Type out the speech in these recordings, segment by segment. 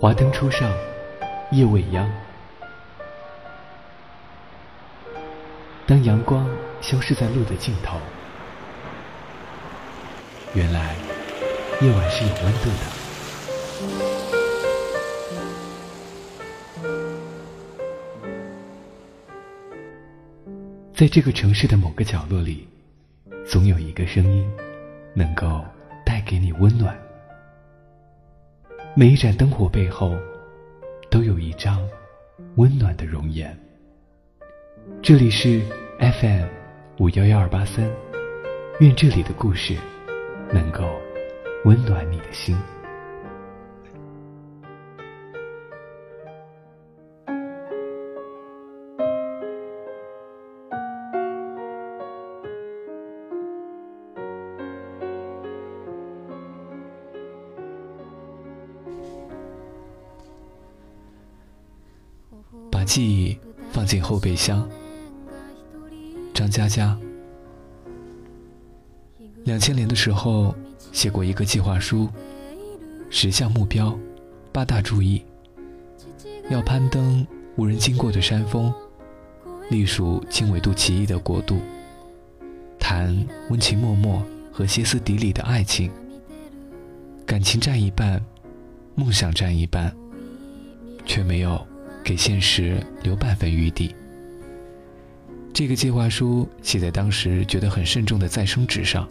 华灯初上，夜未央。当阳光消失在路的尽头，原来夜晚是有温度的。在这个城市的某个角落里，总有一个声音，能够带给你温暖。每一盏灯火背后，都有一张温暖的容颜。这里是 FM 五幺幺二八三，愿这里的故事能够温暖你的心。记忆放进后备箱。张嘉佳，两千年的时候写过一个计划书，十项目标，八大注意：要攀登无人经过的山峰，隶属经纬度奇异的国度，谈温情脉脉和歇斯底里的爱情，感情占一半，梦想占一半，却没有。给现实留半分余地。这个计划书写在当时觉得很慎重的再生纸上，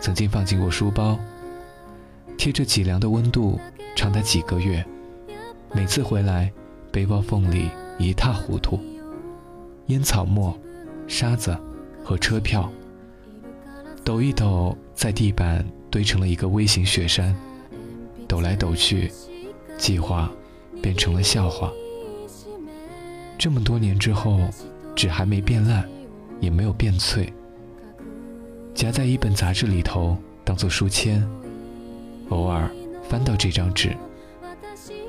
曾经放进过书包，贴着脊梁的温度，长达几个月。每次回来，背包缝里一塌糊涂，烟草末、沙子和车票，抖一抖，在地板堆成了一个微型雪山。抖来抖去，计划变成了笑话。这么多年之后，纸还没变烂，也没有变脆，夹在一本杂志里头当做书签，偶尔翻到这张纸，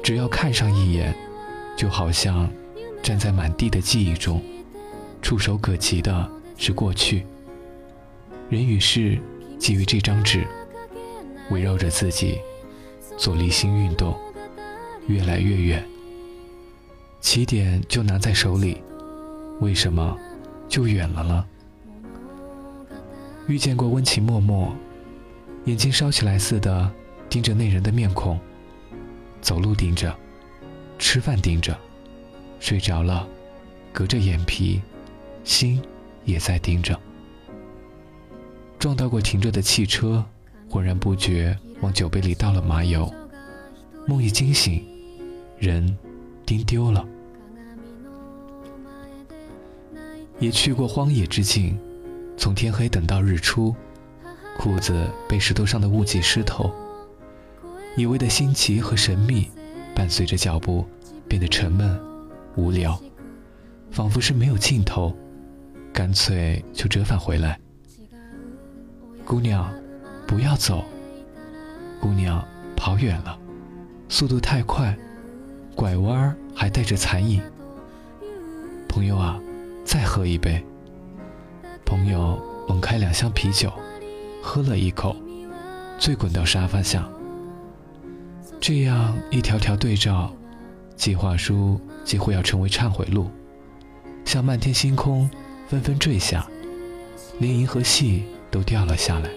只要看上一眼，就好像站在满地的记忆中，触手可及的是过去。人与事基于这张纸，围绕着自己做离心运动，越来越远。起点就拿在手里，为什么就远了呢？遇见过温情脉脉，眼睛烧起来似的盯着那人的面孔，走路盯着，吃饭盯着，睡着了，隔着眼皮，心也在盯着。撞到过停着的汽车，浑然不觉往酒杯里倒了麻油，梦一惊醒，人盯丢了。也去过荒野之境，从天黑等到日出，裤子被石头上的雾气湿透，以为的新奇和神秘，伴随着脚步变得沉闷、无聊，仿佛是没有尽头，干脆就折返回来。姑娘，不要走。姑娘，跑远了，速度太快，拐弯还带着残影。朋友啊。再喝一杯。朋友猛开两箱啤酒，喝了一口，醉滚到沙发下。这样一条条对照，计划书几乎要成为忏悔录，像漫天星空纷纷坠下，连银河系都掉了下来。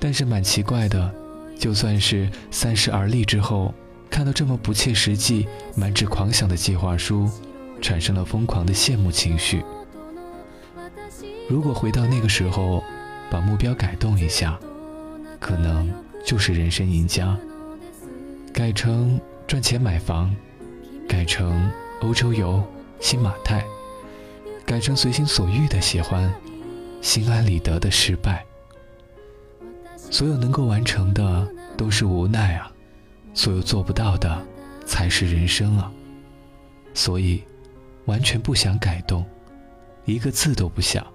但是蛮奇怪的，就算是三十而立之后，看到这么不切实际、满纸狂想的计划书。产生了疯狂的羡慕情绪。如果回到那个时候，把目标改动一下，可能就是人生赢家。改成赚钱买房，改成欧洲游、新马泰，改成随心所欲的喜欢，心安理得的失败。所有能够完成的都是无奈啊，所有做不到的才是人生啊。所以。完全不想改动，一个字都不想。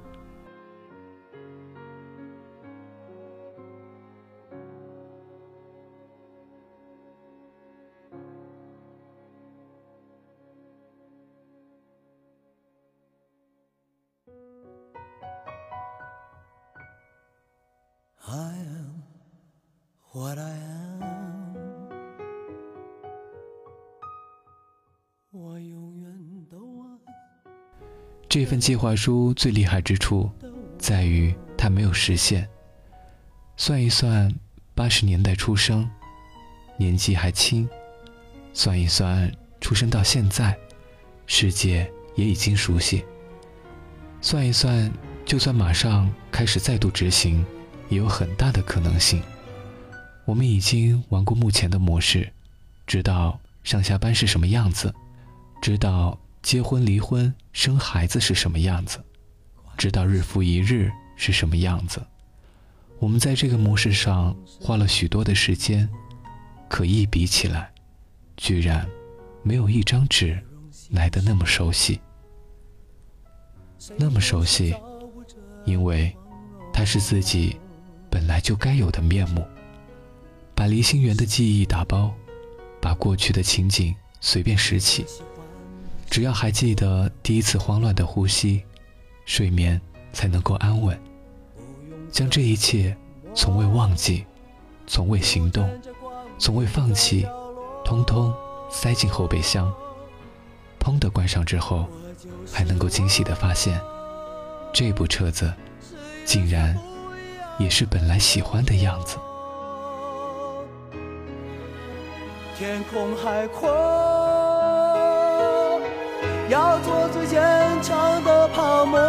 这份计划书最厉害之处，在于它没有实现。算一算，八十年代出生，年纪还轻；算一算，出生到现在，世界也已经熟悉。算一算，就算马上开始再度执行，也有很大的可能性。我们已经玩过目前的模式，知道上下班是什么样子，知道结婚、离婚、生孩子是什么样子，知道日复一日是什么样子。我们在这个模式上花了许多的时间，可一比起来，居然没有一张纸来的那么熟悉。那么熟悉，因为它是自己本来就该有的面目。把离心圆的记忆打包，把过去的情景随便拾起，只要还记得第一次慌乱的呼吸，睡眠才能够安稳。将这一切从未忘记、从未行动、从未放弃，通通塞进后备箱，砰的关上之后，还能够惊喜的发现，这部车子竟然也是本来喜欢的样子。天空海阔，要做最坚强的泡沫。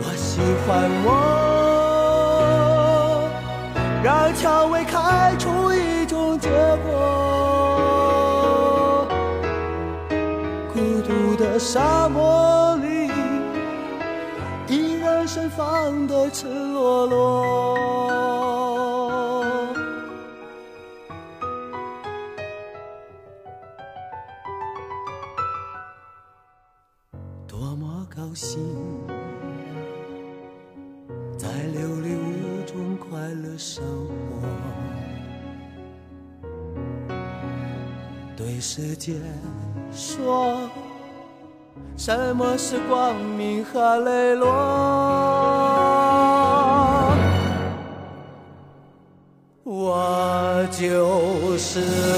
我喜欢我，让蔷薇开出一种结果。孤独的沙漠里，依然盛放的赤裸裸。在琉璃屋中快乐生活。对世界说，什么是光明和磊落？我就是。